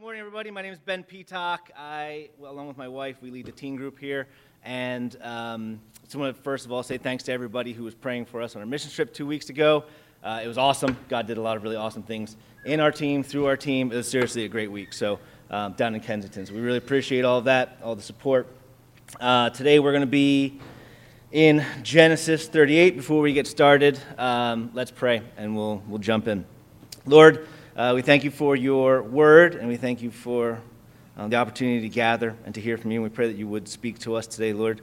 morning, everybody. My name is Ben Peacock. I, well, along with my wife, we lead the teen group here. And um, just want to first of all say thanks to everybody who was praying for us on our mission trip two weeks ago. Uh, it was awesome. God did a lot of really awesome things in our team, through our team. It was seriously a great week. So um, down in Kensington, so we really appreciate all of that, all the support. Uh, today we're going to be in Genesis 38. Before we get started, um, let's pray and we'll we'll jump in. Lord. Uh, we thank you for your word, and we thank you for uh, the opportunity to gather and to hear from you. And we pray that you would speak to us today, Lord,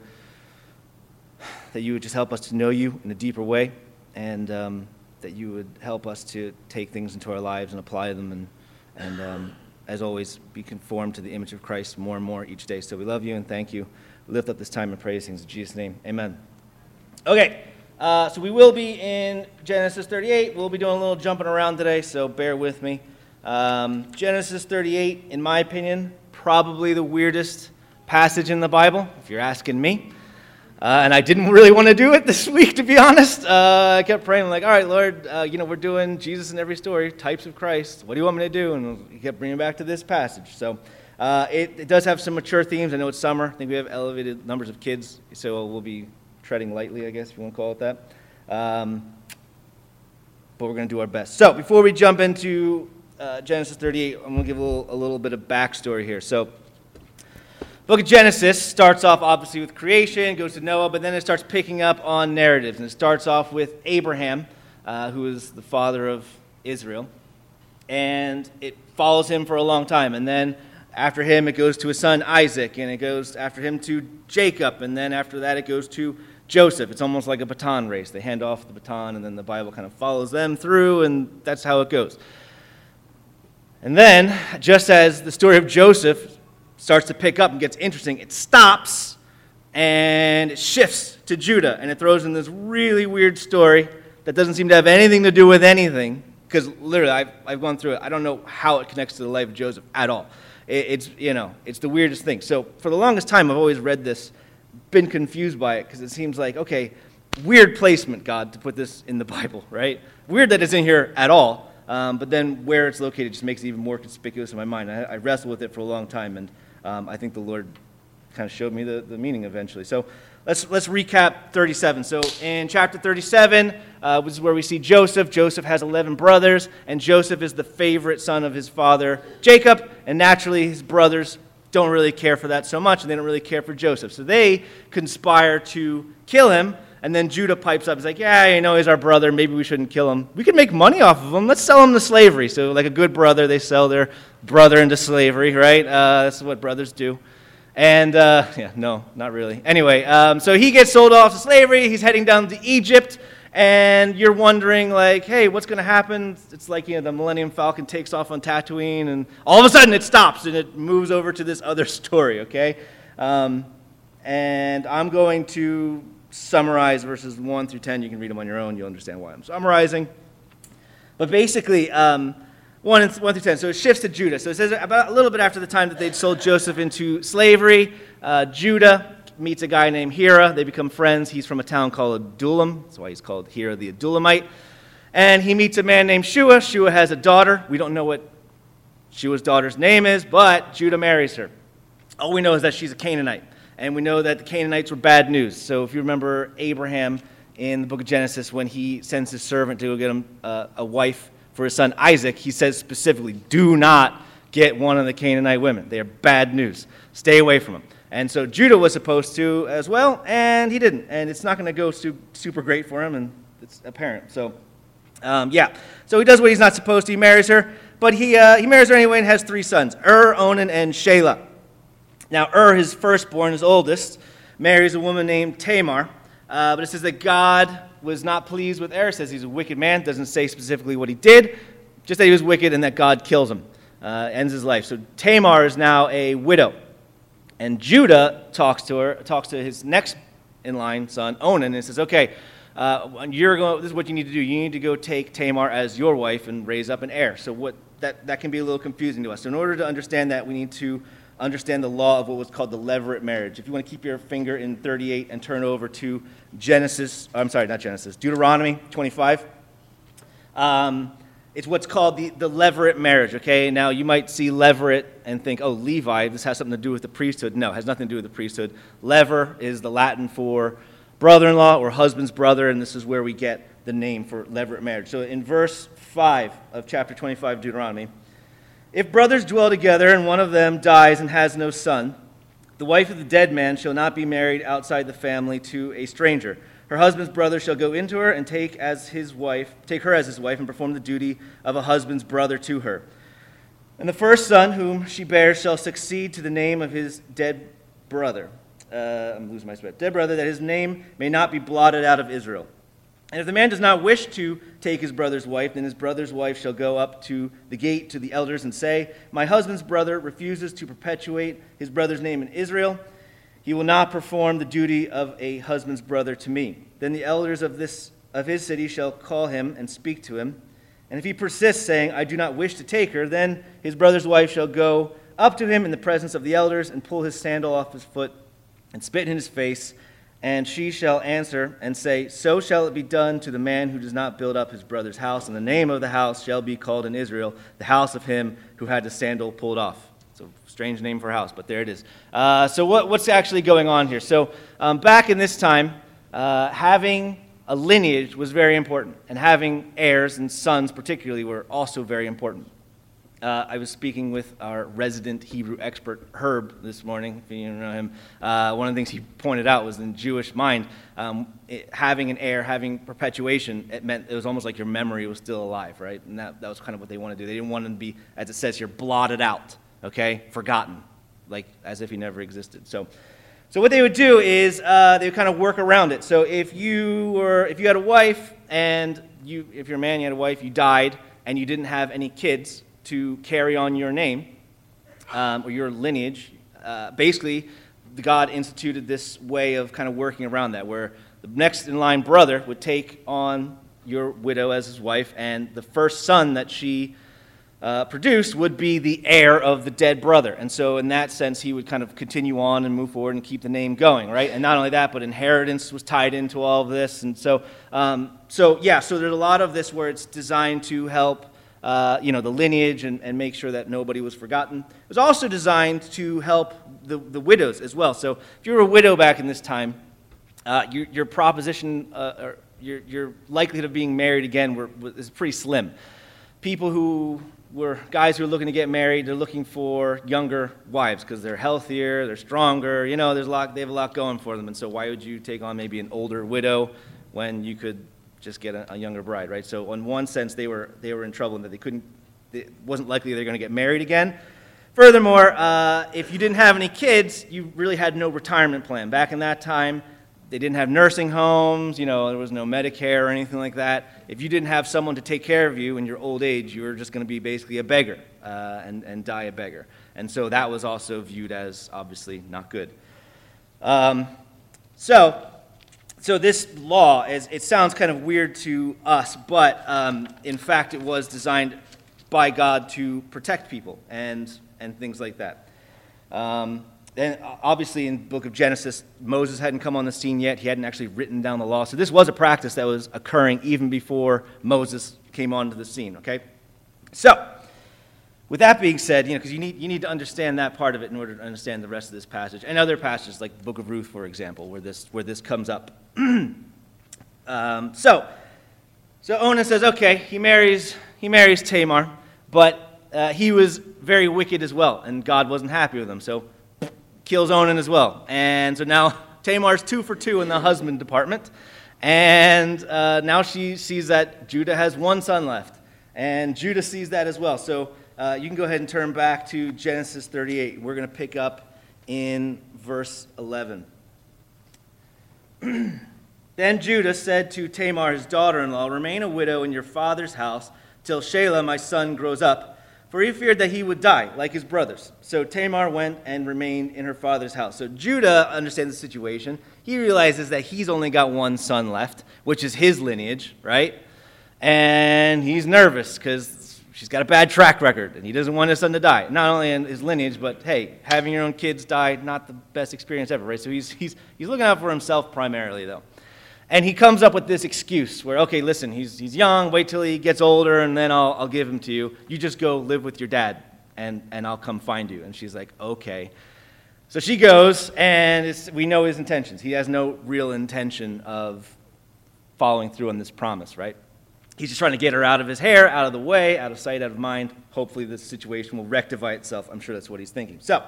that you would just help us to know you in a deeper way, and um, that you would help us to take things into our lives and apply them, and, and um, as always, be conformed to the image of Christ more and more each day. So we love you and thank you. Lift up this time and praise things in Jesus' name. Amen. Okay. Uh, so we will be in Genesis 38. We'll be doing a little jumping around today, so bear with me. Um, Genesis 38, in my opinion, probably the weirdest passage in the Bible, if you're asking me. Uh, and I didn't really want to do it this week, to be honest. Uh, I kept praying, like, all right, Lord, uh, you know, we're doing Jesus in every story, types of Christ. What do you want me to do? And he kept bringing back to this passage. So uh, it, it does have some mature themes. I know it's summer. I think we have elevated numbers of kids, so we'll be treading lightly, I guess, if you want to call it that. Um, but we're going to do our best. So before we jump into uh, Genesis 38, I'm going to give a little, a little bit of backstory here. So book of Genesis starts off obviously with creation, goes to Noah, but then it starts picking up on narratives. And it starts off with Abraham, uh, who is the father of Israel. And it follows him for a long time. And then after him, it goes to his son Isaac, and it goes after him to Jacob, and then after that, it goes to Joseph. It's almost like a baton race. They hand off the baton, and then the Bible kind of follows them through, and that's how it goes. And then, just as the story of Joseph starts to pick up and gets interesting, it stops and it shifts to Judah, and it throws in this really weird story that doesn't seem to have anything to do with anything. Because literally, I've, I've gone through it. I don't know how it connects to the life of Joseph at all. It, it's, you know, it's the weirdest thing. So, for the longest time, I've always read this been confused by it because it seems like, okay, weird placement, God, to put this in the Bible, right? Weird that it's in here at all, um, but then where it's located just makes it even more conspicuous in my mind. I, I wrestled with it for a long time, and um, I think the Lord kind of showed me the, the meaning eventually. So let's, let's recap 37. So in chapter 37, uh, this is where we see Joseph. Joseph has 11 brothers, and Joseph is the favorite son of his father, Jacob, and naturally his brothers don't really care for that so much, and they don't really care for Joseph. So they conspire to kill him. And then Judah pipes up. He's like, Yeah, you know, he's our brother. Maybe we shouldn't kill him. We can make money off of him. Let's sell him to slavery. So, like a good brother, they sell their brother into slavery, right? Uh, that's what brothers do. And, uh, yeah, no, not really. Anyway, um, so he gets sold off to slavery. He's heading down to Egypt and you're wondering like hey what's going to happen? It's like you know the millennium falcon takes off on tatooine and all of a sudden it stops and it moves over to this other story okay? Um, and i'm going to summarize verses 1 through 10 you can read them on your own. You'll understand why i'm summarizing. But basically um, 1, 1 through 10 so it shifts to judah. So it says about a little bit after the time that they'd sold joseph into slavery uh, judah meets a guy named Hira. They become friends. He's from a town called Adullam. That's why he's called Hira the Adullamite. And he meets a man named Shua. Shua has a daughter. We don't know what Shua's daughter's name is, but Judah marries her. All we know is that she's a Canaanite. And we know that the Canaanites were bad news. So if you remember Abraham in the book of Genesis, when he sends his servant to go get him uh, a wife for his son Isaac, he says specifically, Do not get one of the Canaanite women. They are bad news. Stay away from them. And so Judah was supposed to as well, and he didn't. And it's not going to go su- super great for him, and it's apparent. So, um, yeah. So he does what he's not supposed to. He marries her, but he, uh, he marries her anyway and has three sons Ur, Onan, and Shelah. Now, Ur, his firstborn, his oldest, marries a woman named Tamar. Uh, but it says that God was not pleased with Ur. Says he's a wicked man. doesn't say specifically what he did, just that he was wicked and that God kills him, uh, ends his life. So Tamar is now a widow. And Judah talks to her, talks to his next in line son, Onan, and says, Okay, uh, you're going, this is what you need to do. You need to go take Tamar as your wife and raise up an heir. So what, that, that can be a little confusing to us. So in order to understand that, we need to understand the law of what was called the levirate marriage. If you want to keep your finger in 38 and turn over to Genesis, I'm sorry, not Genesis, Deuteronomy 25. Um, it's what's called the, the levirate marriage, okay? Now, you might see levirate and think, oh, Levi, this has something to do with the priesthood. No, it has nothing to do with the priesthood. Levir is the Latin for brother in law or husband's brother, and this is where we get the name for levirate marriage. So in verse 5 of chapter 25 Deuteronomy, if brothers dwell together and one of them dies and has no son, the wife of the dead man shall not be married outside the family to a stranger. Her husband's brother shall go into her and take as his wife, take her as his wife and perform the duty of a husband's brother to her. And the first son whom she bears shall succeed to the name of his dead brother. Uh, I'm losing my sweat. Dead brother, that his name may not be blotted out of Israel. And if the man does not wish to take his brother's wife, then his brother's wife shall go up to the gate to the elders and say, My husband's brother refuses to perpetuate his brother's name in Israel. He will not perform the duty of a husband's brother to me. Then the elders of, this, of his city shall call him and speak to him. And if he persists, saying, I do not wish to take her, then his brother's wife shall go up to him in the presence of the elders and pull his sandal off his foot and spit in his face and she shall answer and say, So shall it be done to the man who does not build up his brother's house, and the name of the house shall be called in Israel, the house of him who had the sandal pulled off. It's a strange name for a house, but there it is. Uh, so, what, what's actually going on here? So, um, back in this time, uh, having a lineage was very important, and having heirs and sons, particularly, were also very important. Uh, I was speaking with our resident Hebrew expert, Herb, this morning, if you know him. Uh, one of the things he pointed out was in Jewish mind, um, it, having an heir, having perpetuation, it meant it was almost like your memory was still alive, right? And that, that was kind of what they wanted to do. They didn't want to be, as it says here, blotted out, okay? Forgotten, like as if he never existed. So, so what they would do is uh, they would kind of work around it. So if you were, if you had a wife and you, if you're a man, you had a wife, you died, and you didn't have any kids, to carry on your name um, or your lineage. Uh, basically, God instituted this way of kind of working around that, where the next in line brother would take on your widow as his wife, and the first son that she uh, produced would be the heir of the dead brother. And so, in that sense, he would kind of continue on and move forward and keep the name going, right? And not only that, but inheritance was tied into all of this. And so, um, so yeah, so there's a lot of this where it's designed to help uh, you know, the lineage and, and make sure that nobody was forgotten. It was also designed to help the, the widows as well. So if you were a widow back in this time, uh, your, your proposition, uh, or your, your likelihood of being married again were, is pretty slim. People who were guys who are looking to get married, they're looking for younger wives because they're healthier, they're stronger, you know, there's a lot, they have a lot going for them. And so why would you take on maybe an older widow when you could just get a, a, younger bride, right? So in one sense, they were, they were in trouble in that they couldn't, it wasn't likely they were going to get married again. Furthermore, uh, if you didn't have any kids, you really had no retirement plan. Back in that time, they didn't have nursing homes, you know, there was no Medicare or anything like that. If you didn't have someone to take care of you in your old age, you were just going to be basically a beggar uh, and, and die a beggar. And so that was also viewed as obviously not good. Um, so, so this law is it sounds kind of weird to us but um, in fact it was designed by god to protect people and and things like that um, and obviously in the book of genesis moses hadn't come on the scene yet. He hadn't actually written down the law. So this was a practice that was occurring even before moses came onto the scene okay? So with that being said, you know, because you need, you need to understand that part of it in order to understand the rest of this passage and other passages like the book of Ruth, for example, where this, where this comes up. um, so, so Onan says, okay, he marries, he marries Tamar, but uh, he was very wicked as well, and God wasn't happy with him, so kills Onan as well. And so now Tamar's two for two in the husband department, and uh, now she sees that Judah has one son left, and Judah sees that as well. So uh, you can go ahead and turn back to Genesis 38. We're going to pick up in verse 11. then Judah said to Tamar, his daughter in law, Remain a widow in your father's house till Shelah, my son, grows up. For he feared that he would die, like his brothers. So Tamar went and remained in her father's house. So Judah understands the situation. He realizes that he's only got one son left, which is his lineage, right? And he's nervous because she's got a bad track record, and he doesn't want his son to die. Not only in his lineage, but hey, having your own kids die, not the best experience ever, right? So he's, he's, he's looking out for himself primarily, though. And he comes up with this excuse where, okay, listen, he's, he's young, wait till he gets older, and then I'll, I'll give him to you. You just go live with your dad, and, and I'll come find you. And she's like, okay. So she goes, and we know his intentions. He has no real intention of following through on this promise, right? He's just trying to get her out of his hair, out of the way, out of sight, out of mind. Hopefully, this situation will rectify itself. I'm sure that's what he's thinking. So,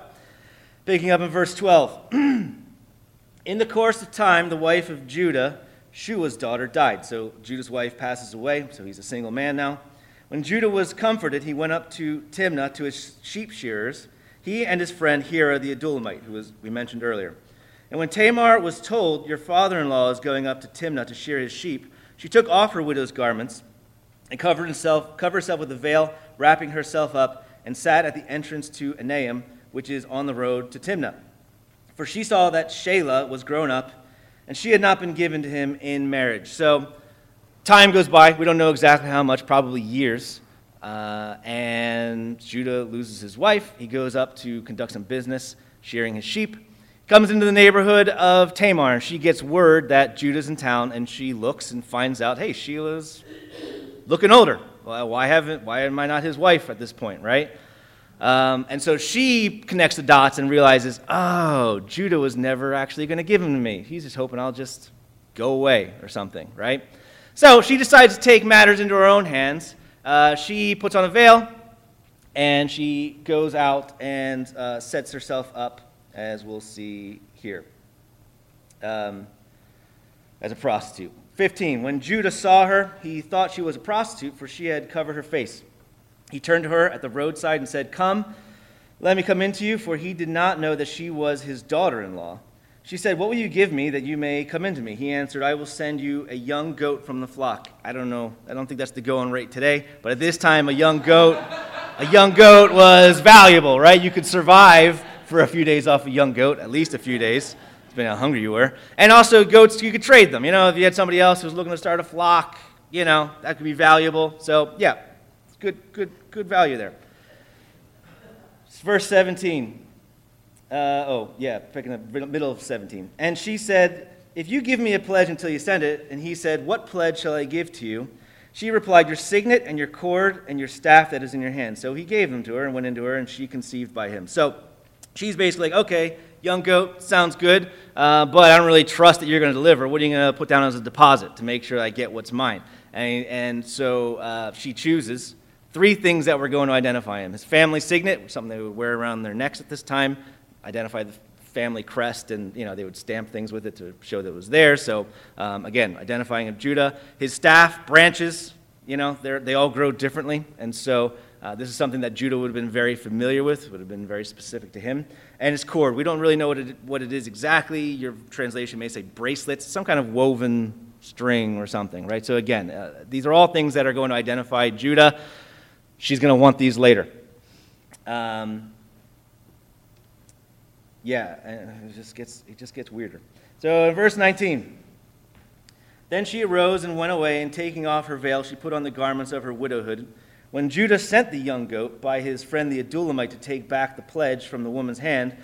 picking up in verse 12. in the course of time, the wife of Judah, Shua's daughter, died. So, Judah's wife passes away, so he's a single man now. When Judah was comforted, he went up to Timnah to his sheep shearers, he and his friend Hira the Adullamite, who was, we mentioned earlier. And when Tamar was told, Your father in law is going up to Timnah to shear his sheep, she took off her widow's garments and covered herself, covered herself with a veil, wrapping herself up, and sat at the entrance to Enaim, which is on the road to Timnah. For she saw that Shelah was grown up, and she had not been given to him in marriage. So time goes by. We don't know exactly how much, probably years. Uh, and Judah loses his wife. He goes up to conduct some business, shearing his sheep comes into the neighborhood of Tamar. She gets word that Judah's in town, and she looks and finds out, hey, Shelah's looking older. Well, why haven't? Why am I not his wife at this point, right? Um, and so she connects the dots and realizes, oh, Judah was never actually going to give him to me. He's just hoping I'll just go away or something, right? So she decides to take matters into her own hands. Uh, she puts on a veil and she goes out and uh, sets herself up as we'll see here, um, as a prostitute. 15. When Judah saw her, he thought she was a prostitute, for she had covered her face. He turned to her at the roadside and said, Come, let me come into you, for he did not know that she was his daughter in law. She said, What will you give me that you may come into me? He answered, I will send you a young goat from the flock. I don't know, I don't think that's the going rate today, but at this time, a young goat, a young goat was valuable, right? You could survive for a few days off a young goat, at least a few days, depending on how hungry you were. And also, goats, you could trade them. You know, if you had somebody else who was looking to start a flock, you know, that could be valuable. So, yeah, good, good, good value there. It's Verse 17. Uh, oh, yeah, picking up middle of 17. And she said, If you give me a pledge until you send it, and he said, What pledge shall I give to you? She replied, Your signet and your cord and your staff that is in your hand. So he gave them to her and went into her, and she conceived by him. So she's basically like, okay, young goat, sounds good, uh, but I don't really trust that you're going to deliver. What are you going to put down as a deposit to make sure I get what's mine? And, and so uh, she chooses three things that were going to identify him his family signet, something they would wear around their necks at this time, identify the family crest, and you know they would stamp things with it to show that it was there. So um, again, identifying of Judah. His staff, branches, you know, they all grow differently, and so uh, this is something that Judah would have been very familiar with, would have been very specific to him. And his cord, we don't really know what it, what it is exactly. Your translation may say bracelets, some kind of woven string or something, right? So again, uh, these are all things that are going to identify Judah. She's going to want these later. Um, yeah, it just gets it just gets weirder. So in verse 19, then she arose and went away, and taking off her veil, she put on the garments of her widowhood. When Judah sent the young goat by his friend the Adullamite to take back the pledge from the woman's hand,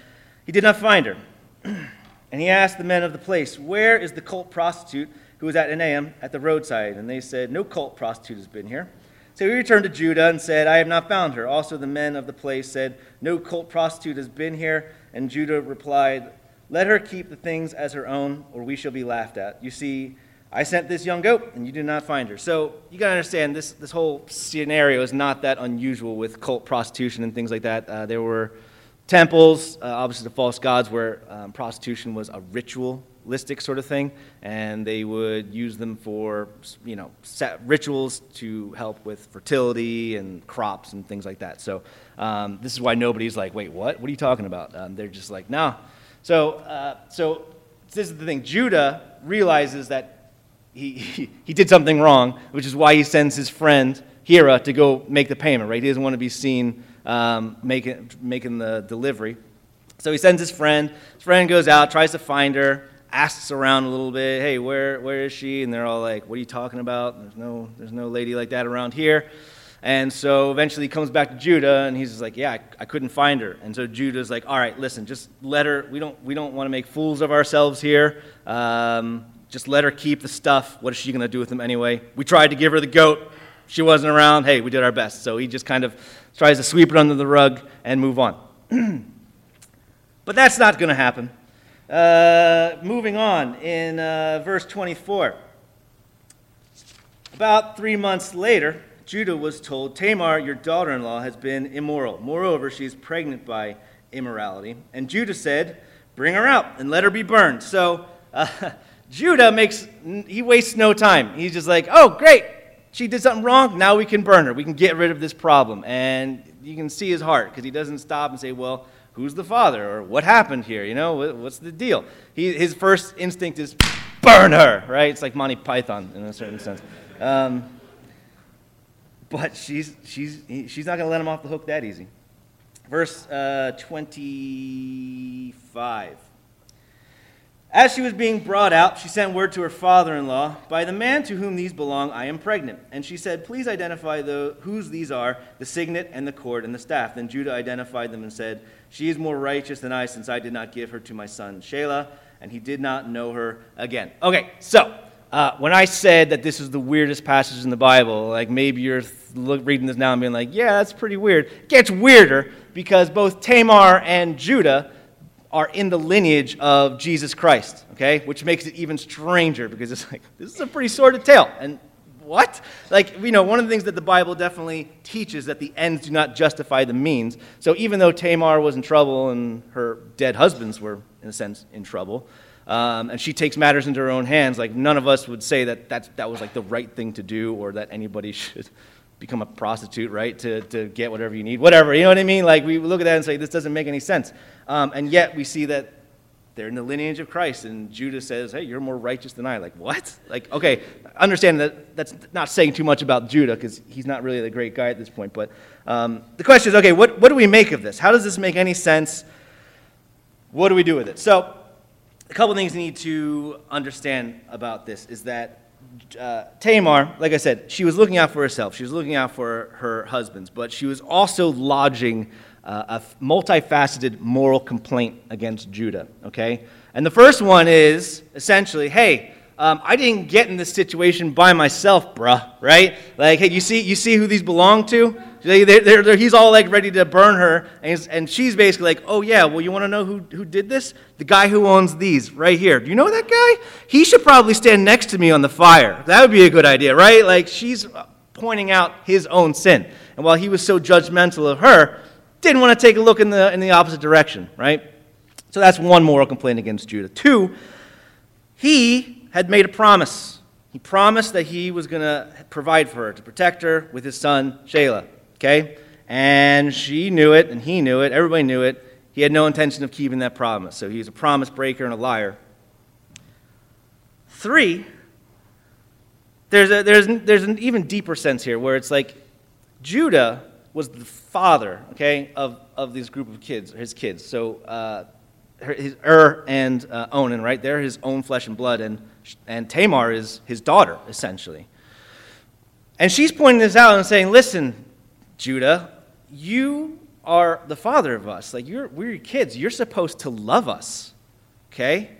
he did not find her. and he asked the men of the place, Where is the cult prostitute who was at Enaim at the roadside? And they said, No cult prostitute has been here. So he returned to Judah and said, I have not found her. Also the men of the place said, No cult prostitute has been here. And Judah replied, Let her keep the things as her own, or we shall be laughed at. You see, I sent this young goat, and you did not find her. So you got to understand this, this whole scenario is not that unusual with cult prostitution and things like that. Uh, there were temples, uh, obviously the false gods, where um, prostitution was a sort of thing, and they would use them for you know rituals to help with fertility and crops and things like that. So um, this is why nobody's like, wait, what? What are you talking about? Um, they're just like, nah. So uh, so this is the thing. Judah realizes that he, he, did something wrong, which is why he sends his friend Hira to go make the payment, right? He doesn't want to be seen um, making, making the delivery. So he sends his friend. His friend goes out, tries to find her, asks around a little bit, hey, where, where is she? And they're all like, what are you talking about? There's no, there's no lady like that around here. And so eventually he comes back to Judah and he's like, yeah, I, I, couldn't find her. And so Judah's like, all right, listen, just let her, we don't, we don't want to make fools of ourselves here. Um, Just let her keep the stuff. What is she going to do with them anyway? We tried to give her the goat. She wasn't around. Hey, we did our best. So he just kind of tries to sweep it under the rug and move on. but that's not going to happen. Uh, moving on in uh, verse 24. About three months later, Judah was told, Tamar, your daughter in law, has been immoral. Moreover, she is pregnant by immorality. And Judah said, Bring her out and let her be burned. So uh, Judah makes, he wastes no time. He's just like, Oh, great. She did something wrong. Now we can burn her. We can get rid of this problem. And you can see his heart because he doesn't stop and say, Well, who's the father or what happened here? You know, what's the deal? He, his first instinct is burn her, right? It's like Monty Python in a certain sense. Um, but she's, she's, she's not going to let him off the hook that easy. Verse uh, 25. As she was being brought out, she sent word to her father in law, By the man to whom these belong, I am pregnant. And she said, Please identify the, whose these are, the signet and the cord and the staff. Then Judah identified them and said, She is more righteous than I, since I did not give her to my son Shelah, and he did not know her again. Okay, so uh, when I said that this is the weirdest passage in the Bible, like maybe you're reading this now and being like, yeah, that's pretty weird. It gets weirder because both Tamar and Judah are in the lineage of Jesus Christ, okay? Which makes it even stranger because it's like, this is a pretty sordid tale. And what? Like, you know, one of the things that the Bible definitely teaches that the ends do not justify the means. So even though Tamar was in trouble and her dead husbands were, in a sense, in trouble, um, and she takes matters into her own hands, like none of us would say that that's, that was like the right thing to do or that anybody should become a prostitute, right, to, to get whatever you need, whatever, you know what I mean? Like we look at that and say, this doesn't make any sense. Um, and yet we see that they're in the lineage of Christ, and Judah says, hey, you're more righteous than I. Like, what? Like, okay, understand that that's not saying too much about Judah because he's not really the great guy at this point. But um, the question is, okay, what, what do we make of this? How does this make any sense? What do we do with it? So, a couple things you need to understand about this is that uh, Tamar, like I said, she was looking out for herself. She was looking out for her husbands, but she was also lodging uh, a multifaceted moral complaint against Judah, okay? And the first one is essentially, hey, um, I didn't get in this situation by myself, bruh, right? Like, hey, you see, you see who these belong to? They, they're, they're, he's all like ready to burn her, and, and she's basically like, oh yeah, well, you want to know who, who did this? The guy who owns these right here. Do you know that guy? He should probably stand next to me on the fire. That would be a good idea, right? Like, she's pointing out his own sin. And while he was so judgmental of her, didn't want to take a look in the, in the opposite direction, right? So that's one moral complaint against Judah. Two, he had made a promise. He promised that he was going to provide for her, to protect her with his son, Shelah. Okay? And she knew it, and he knew it, everybody knew it. He had no intention of keeping that promise. So he was a promise breaker and a liar. Three, there's, a, there's, there's an even deeper sense here where it's like Judah was the father, okay, of, of this group of kids, his kids. So uh, his Ur and uh, Onan, right? They're his own flesh and blood, and, and Tamar is his daughter, essentially. And she's pointing this out and saying, listen, Judah, you are the father of us. Like, you're, we're your kids. You're supposed to love us, okay?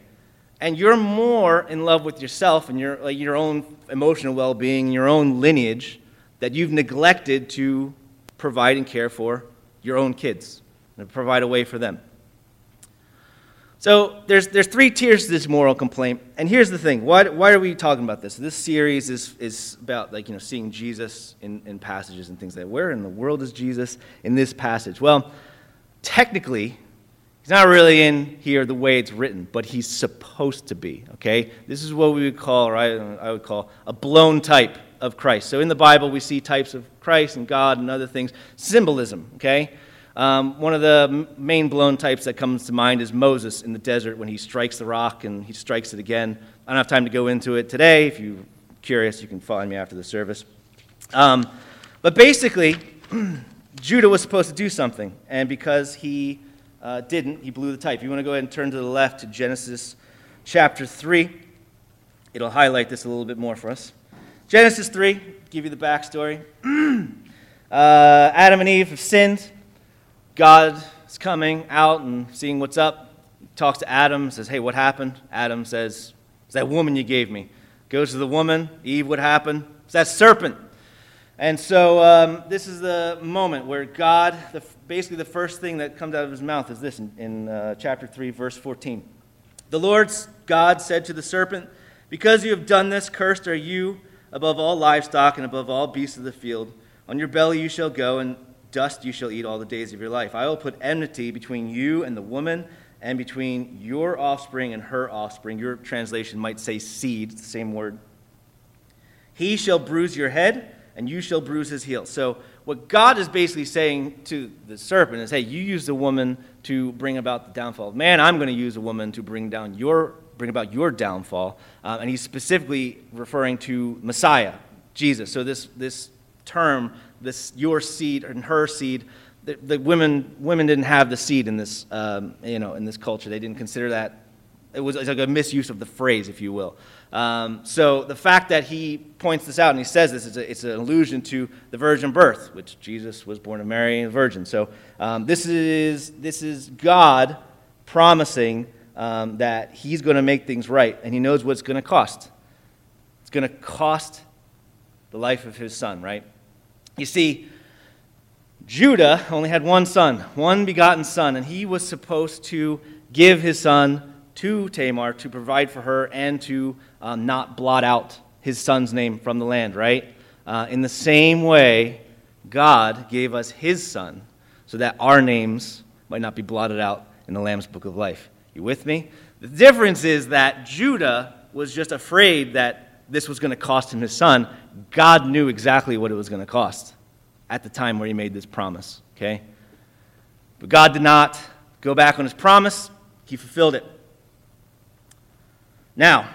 And you're more in love with yourself and your, like, your own emotional well being, your own lineage, that you've neglected to provide and care for your own kids and provide a way for them. So there's, there's three tiers to this moral complaint. And here's the thing. Why, why are we talking about this? This series is, is about like, you know, seeing Jesus in, in passages and things like that. Where in the world is Jesus in this passage? Well, technically, he's not really in here the way it's written, but he's supposed to be, okay? This is what we would call, or I, I would call, a blown type of Christ. So in the Bible, we see types of Christ and God and other things. Symbolism, okay? Um, one of the main blown types that comes to mind is Moses in the desert when he strikes the rock and he strikes it again. I don't have time to go into it today. If you're curious, you can find me after the service. Um, but basically, Judah was supposed to do something, and because he uh, didn't, he blew the type. You want to go ahead and turn to the left to Genesis chapter 3. It'll highlight this a little bit more for us. Genesis 3, give you the backstory. uh, Adam and Eve have sinned. God is coming out and seeing what's up. Talks to Adam, says, Hey, what happened? Adam says, It's that woman you gave me. Goes to the woman. Eve, what happened? It's that serpent. And so um, this is the moment where God, the, basically the first thing that comes out of his mouth is this in, in uh, chapter 3, verse 14. The Lord God said to the serpent, Because you have done this, cursed are you above all livestock and above all beasts of the field. On your belly you shall go, and dust you shall eat all the days of your life. I will put enmity between you and the woman, and between your offspring and her offspring. Your translation might say seed, the same word. He shall bruise your head and you shall bruise his heel. So, what God is basically saying to the serpent is, hey, you use the woman to bring about the downfall of man. I'm going to use a woman to bring down your bring about your downfall. Uh, and he's specifically referring to Messiah, Jesus. So this this term, this your seed and her seed, the, the women women didn't have the seed in this um, you know in this culture. They didn't consider that. It was, it was like a misuse of the phrase, if you will. Um, so the fact that he points this out and he says this is a, it's an allusion to the virgin birth, which Jesus was born of Mary and a virgin. So um, this is this is God promising um, that He's going to make things right, and He knows what it's going to cost. It's going to cost the life of His Son, right? You see, Judah only had one son, one begotten son, and he was supposed to give his son to Tamar to provide for her and to um, not blot out his son's name from the land, right? Uh, in the same way, God gave us his son so that our names might not be blotted out in the Lamb's book of life. You with me? The difference is that Judah was just afraid that this was going to cost him his son. God knew exactly what it was going to cost at the time where he made this promise, okay? But God did not go back on his promise, he fulfilled it. Now,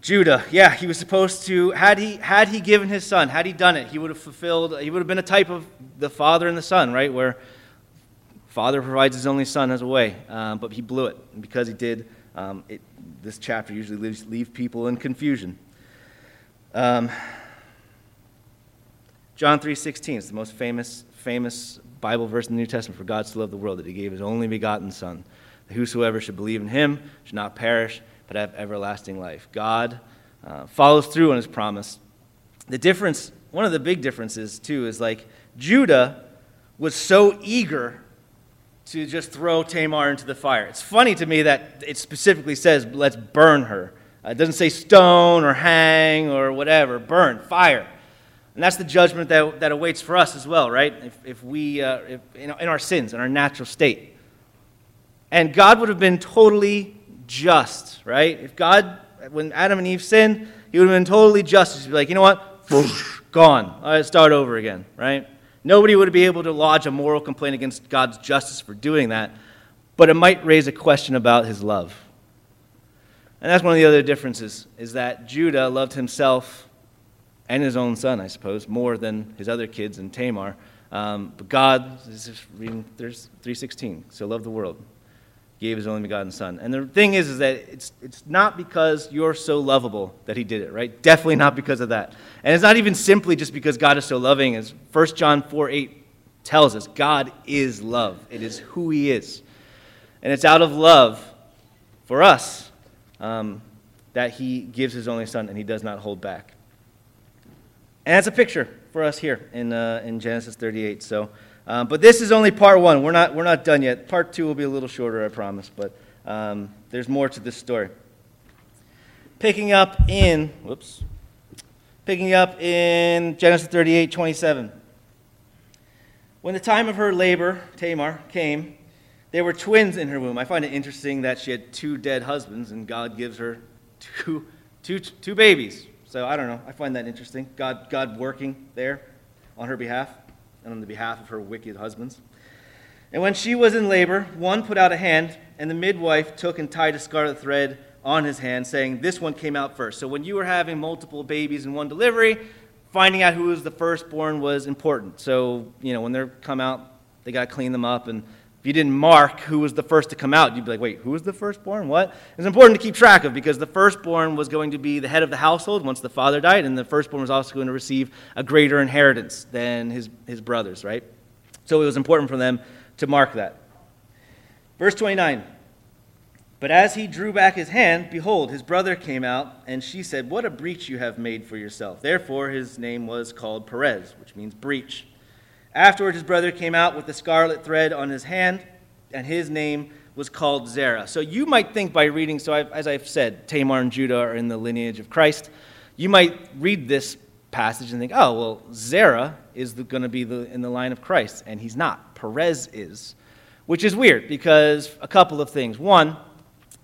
Judah, yeah, he was supposed to, had he, had he given his son, had he done it, he would have fulfilled, he would have been a type of the father and the son, right? Where father provides his only son as a way, um, but he blew it. Because he did, um, it, this chapter usually leaves leave people in confusion. Um, John 3.16 is the most famous, famous Bible verse in the New Testament for God love the world, that he gave his only begotten son that whosoever should believe in him should not perish, but have everlasting life. God uh, follows through on his promise. The difference, one of the big differences, too, is like Judah was so eager to just throw Tamar into the fire. It's funny to me that it specifically says, let's burn her. Uh, it doesn't say stone or hang or whatever, burn, fire. And that's the judgment that, that awaits for us as well, right? If, if we, uh, if, in, in our sins, in our natural state. And God would have been totally just, right? If God, when Adam and Eve sinned, he would have been totally just. He'd be like, you know what? Gone. All right, start over again, right? Nobody would be able to lodge a moral complaint against God's justice for doing that, but it might raise a question about his love. And that's one of the other differences, is that Judah loved himself and his own son, I suppose, more than his other kids and Tamar. Um, but God, this is reading, there's 316, so love the world gave his only begotten son. And the thing is, is that it's, it's not because you're so lovable that he did it, right? Definitely not because of that. And it's not even simply just because God is so loving, as 1 John 4 8 tells us God is love, it is who he is. And it's out of love for us um, that he gives his only son and he does not hold back. And that's a picture for us here in, uh, in Genesis 38. So, um, but this is only part one. We're not, we're not done yet. Part two will be a little shorter, I promise. But um, there's more to this story. Picking up in, whoops, picking up in Genesis 38 27. When the time of her labor, Tamar, came, there were twins in her womb. I find it interesting that she had two dead husbands, and God gives her two, two, two babies. So I don't know. I find that interesting. God, God working there on her behalf and on the behalf of her wicked husbands. And when she was in labor, one put out a hand, and the midwife took and tied a scarlet thread on his hand, saying, This one came out first. So when you were having multiple babies in one delivery, finding out who was the firstborn was important. So, you know, when they come out, they got to clean them up. And if you didn't mark who was the first to come out, you'd be like, wait, who was the firstborn? What? It's important to keep track of because the firstborn was going to be the head of the household once the father died, and the firstborn was also going to receive a greater inheritance than his, his brothers, right? So it was important for them to mark that. Verse 29. But as he drew back his hand, behold, his brother came out, and she said, What a breach you have made for yourself. Therefore, his name was called Perez, which means breach. Afterwards, his brother came out with the scarlet thread on his hand, and his name was called Zerah. So you might think by reading, so I've, as I've said, Tamar and Judah are in the lineage of Christ. You might read this passage and think, oh, well, Zerah is going to be the, in the line of Christ, and he's not. Perez is, which is weird because a couple of things. One,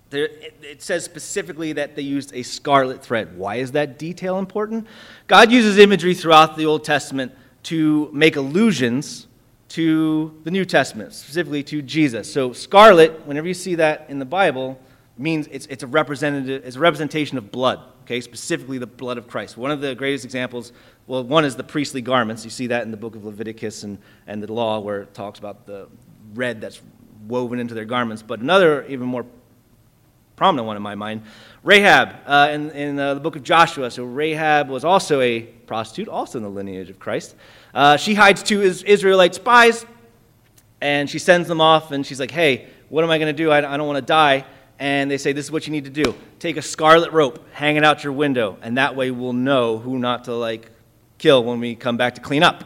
there, it, it says specifically that they used a scarlet thread. Why is that detail important? God uses imagery throughout the Old Testament to make allusions to the New Testament, specifically to Jesus. So, scarlet, whenever you see that in the Bible, means it's, it's, a, representative, it's a representation of blood, okay, specifically the blood of Christ. One of the greatest examples, well, one is the priestly garments. You see that in the book of Leviticus and, and the law, where it talks about the red that's woven into their garments. But another, even more prominent one in my mind. Rahab uh, in, in uh, the book of Joshua. So Rahab was also a prostitute, also in the lineage of Christ. Uh, she hides two Israelite spies, and she sends them off, and she's like, hey, what am I going to do? I, I don't want to die. And they say, this is what you need to do. Take a scarlet rope, hang it out your window, and that way we'll know who not to, like, kill when we come back to clean up.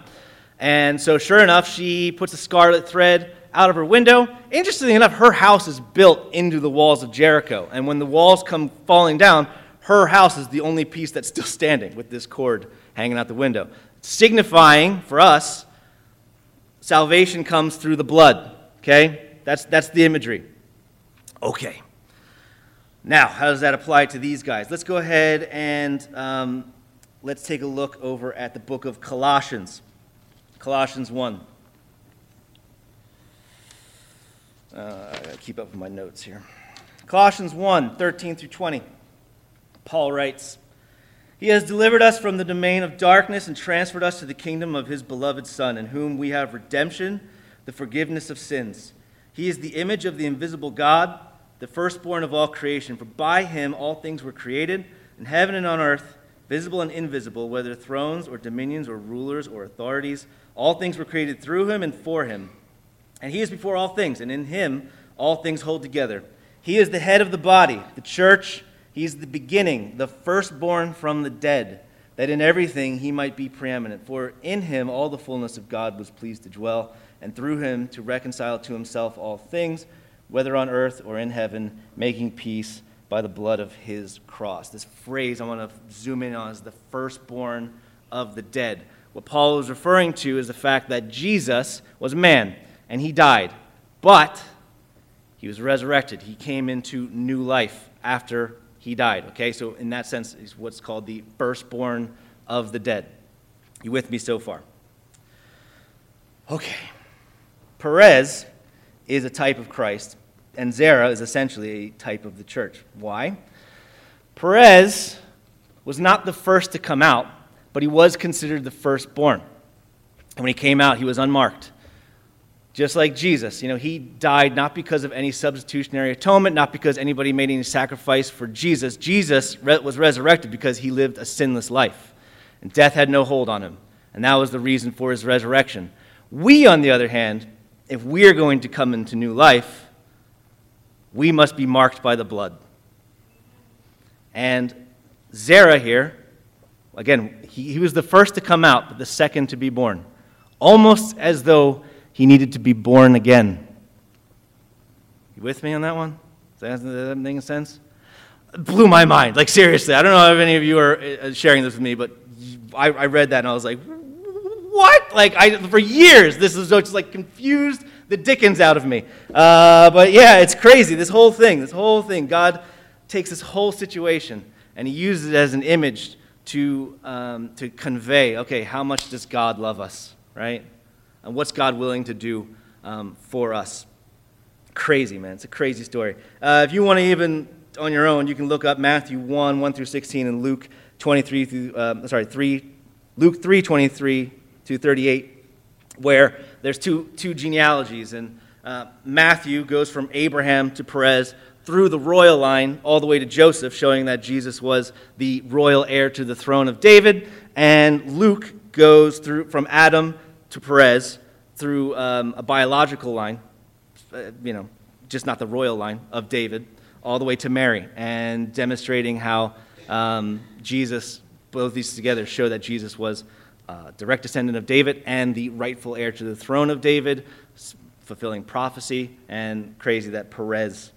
And so, sure enough, she puts a scarlet thread out of her window. Interestingly enough, her house is built into the walls of Jericho. And when the walls come falling down, her house is the only piece that's still standing with this cord hanging out the window, signifying for us salvation comes through the blood. Okay? That's, that's the imagery. Okay. Now, how does that apply to these guys? Let's go ahead and um, let's take a look over at the book of Colossians. Colossians 1. Uh, I gotta keep up with my notes here. Colossians 1 13 through 20. Paul writes, He has delivered us from the domain of darkness and transferred us to the kingdom of His beloved Son, in whom we have redemption, the forgiveness of sins. He is the image of the invisible God, the firstborn of all creation. For by Him all things were created, in heaven and on earth, visible and invisible, whether thrones or dominions or rulers or authorities. All things were created through Him and for Him. And he is before all things, and in him all things hold together. He is the head of the body, the church. He is the beginning, the firstborn from the dead, that in everything he might be preeminent. For in him all the fullness of God was pleased to dwell, and through him to reconcile to himself all things, whether on earth or in heaven, making peace by the blood of his cross. This phrase I want to zoom in on is the firstborn of the dead. What Paul is referring to is the fact that Jesus was a man and he died. But he was resurrected. He came into new life after he died. Okay, so in that sense, he's what's called the firstborn of the dead. You with me so far? Okay. Perez is a type of Christ, and Zerah is essentially a type of the church. Why? Perez was not the first to come out, but he was considered the firstborn. And when he came out, he was unmarked. Just like Jesus, you know, he died not because of any substitutionary atonement, not because anybody made any sacrifice for Jesus. Jesus was resurrected because he lived a sinless life, and death had no hold on him. And that was the reason for his resurrection. We, on the other hand, if we are going to come into new life, we must be marked by the blood. And Zerah here, again, he, he was the first to come out, but the second to be born. Almost as though he needed to be born again. You with me on that one? Does that, does that make sense? It blew my mind. Like, seriously, I don't know if any of you are uh, sharing this with me, but I, I read that and I was like, what? Like, I, for years, this is just like confused the dickens out of me. Uh, but yeah, it's crazy. This whole thing, this whole thing, God takes this whole situation and he uses it as an image to, um, to convey, okay, how much does God love us, right? And what's God willing to do um, for us. Crazy, man. It's a crazy story. Uh, if you want to even on your own, you can look up Matthew 1, 1 through 16, and Luke 23 through, uh, sorry, 3, Luke 3, 23 to 38, where there's two, two genealogies. And uh, Matthew goes from Abraham to Perez through the royal line all the way to Joseph, showing that Jesus was the royal heir to the throne of David. And Luke goes through from Adam to Perez through um, a biological line, uh, you know, just not the royal line of David, all the way to Mary and demonstrating how um, Jesus, both these together, show that Jesus was a direct descendant of David and the rightful heir to the throne of David, fulfilling prophecy, and crazy that Perez,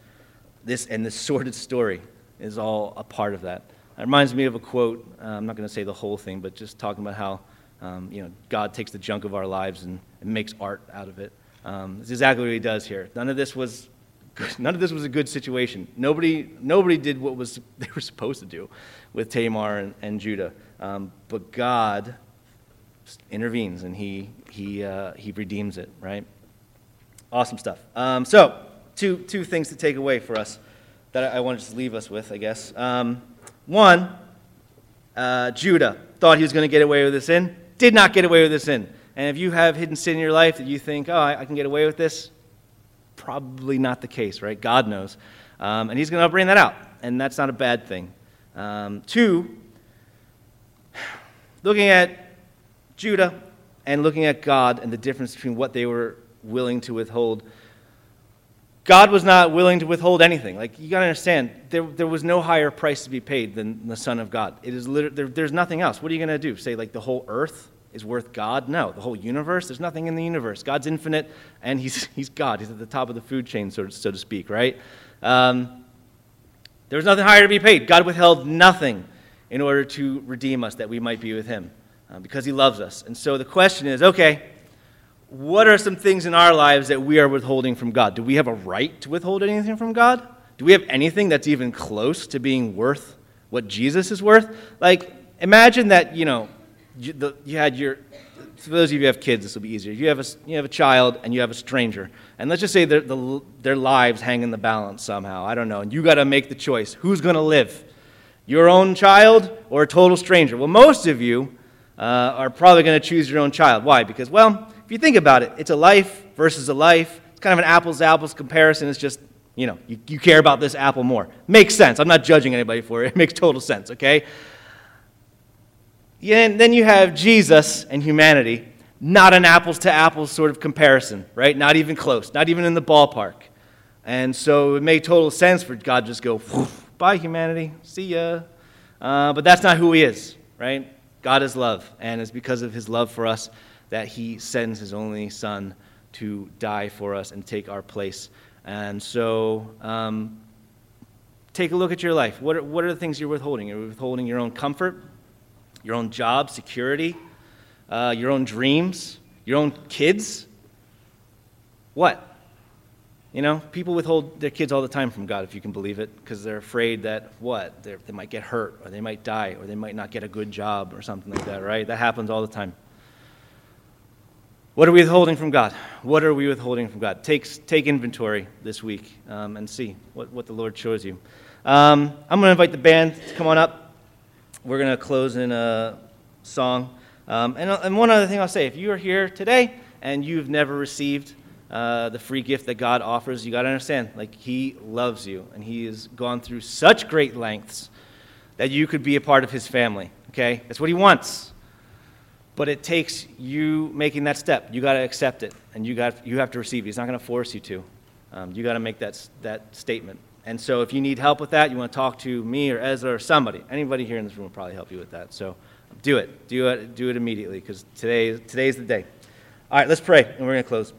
this and this sordid story, is all a part of that. It reminds me of a quote. Uh, I'm not going to say the whole thing, but just talking about how um, you know God takes the junk of our lives and, and makes art out of it. Um, it's exactly what He does here. None of this was none of this was a good situation. Nobody nobody did what was they were supposed to do with Tamar and, and Judah, um, but God intervenes and He He uh, He redeems it. Right. Awesome stuff. Um, so two two things to take away for us that I, I want to just leave us with, I guess. Um, one, uh, Judah thought he was going to get away with this sin, did not get away with this sin. And if you have hidden sin in your life that you think, oh, I, I can get away with this, probably not the case, right? God knows. Um, and he's going to bring that out, and that's not a bad thing. Um, two, looking at Judah and looking at God and the difference between what they were willing to withhold God was not willing to withhold anything. Like, you got to understand, there, there was no higher price to be paid than the Son of God. It is there, there's nothing else. What are you going to do? Say, like, the whole earth is worth God? No. The whole universe? There's nothing in the universe. God's infinite, and He's, he's God. He's at the top of the food chain, so, so to speak, right? Um, there was nothing higher to be paid. God withheld nothing in order to redeem us that we might be with Him uh, because He loves us. And so the question is okay, what are some things in our lives that we are withholding from God? Do we have a right to withhold anything from God? Do we have anything that's even close to being worth what Jesus is worth? Like, imagine that, you know, you, the, you had your, for those of you who have kids, this will be easier. You have a, you have a child and you have a stranger. And let's just say the, their lives hang in the balance somehow. I don't know. And you got to make the choice who's going to live? Your own child or a total stranger? Well, most of you uh, are probably going to choose your own child. Why? Because, well, if you think about it, it's a life versus a life. It's kind of an apples to apples comparison. It's just, you know, you, you care about this apple more. Makes sense. I'm not judging anybody for it. It makes total sense, okay? And then you have Jesus and humanity. Not an apples to apples sort of comparison, right? Not even close, not even in the ballpark. And so it made total sense for God just go, bye, humanity, see ya. Uh, but that's not who He is, right? God is love, and it's because of His love for us that he sends his only son to die for us and take our place. And so, um, take a look at your life. What are, what are the things you're withholding? You're you withholding your own comfort, your own job, security, uh, your own dreams, your own kids? What? You know, people withhold their kids all the time from God, if you can believe it, because they're afraid that what? They're, they might get hurt, or they might die, or they might not get a good job, or something like that, right? That happens all the time. What are we withholding from God? What are we withholding from God? Take, take inventory this week um, and see what, what the Lord shows you. Um, I'm going to invite the band to come on up. We're going to close in a song. Um, and, and one other thing I'll say if you are here today and you've never received uh, the free gift that God offers, you got to understand, like, He loves you and He has gone through such great lengths that you could be a part of His family, okay? That's what He wants but it takes you making that step. You got to accept it, and you got you have to receive it. He's not going to force you to. Um, you got to make that that statement. And so, if you need help with that, you want to talk to me or Ezra or somebody. Anybody here in this room will probably help you with that. So, do it. Do it. Do it immediately because today today's the day. All right, let's pray, and we're going to close.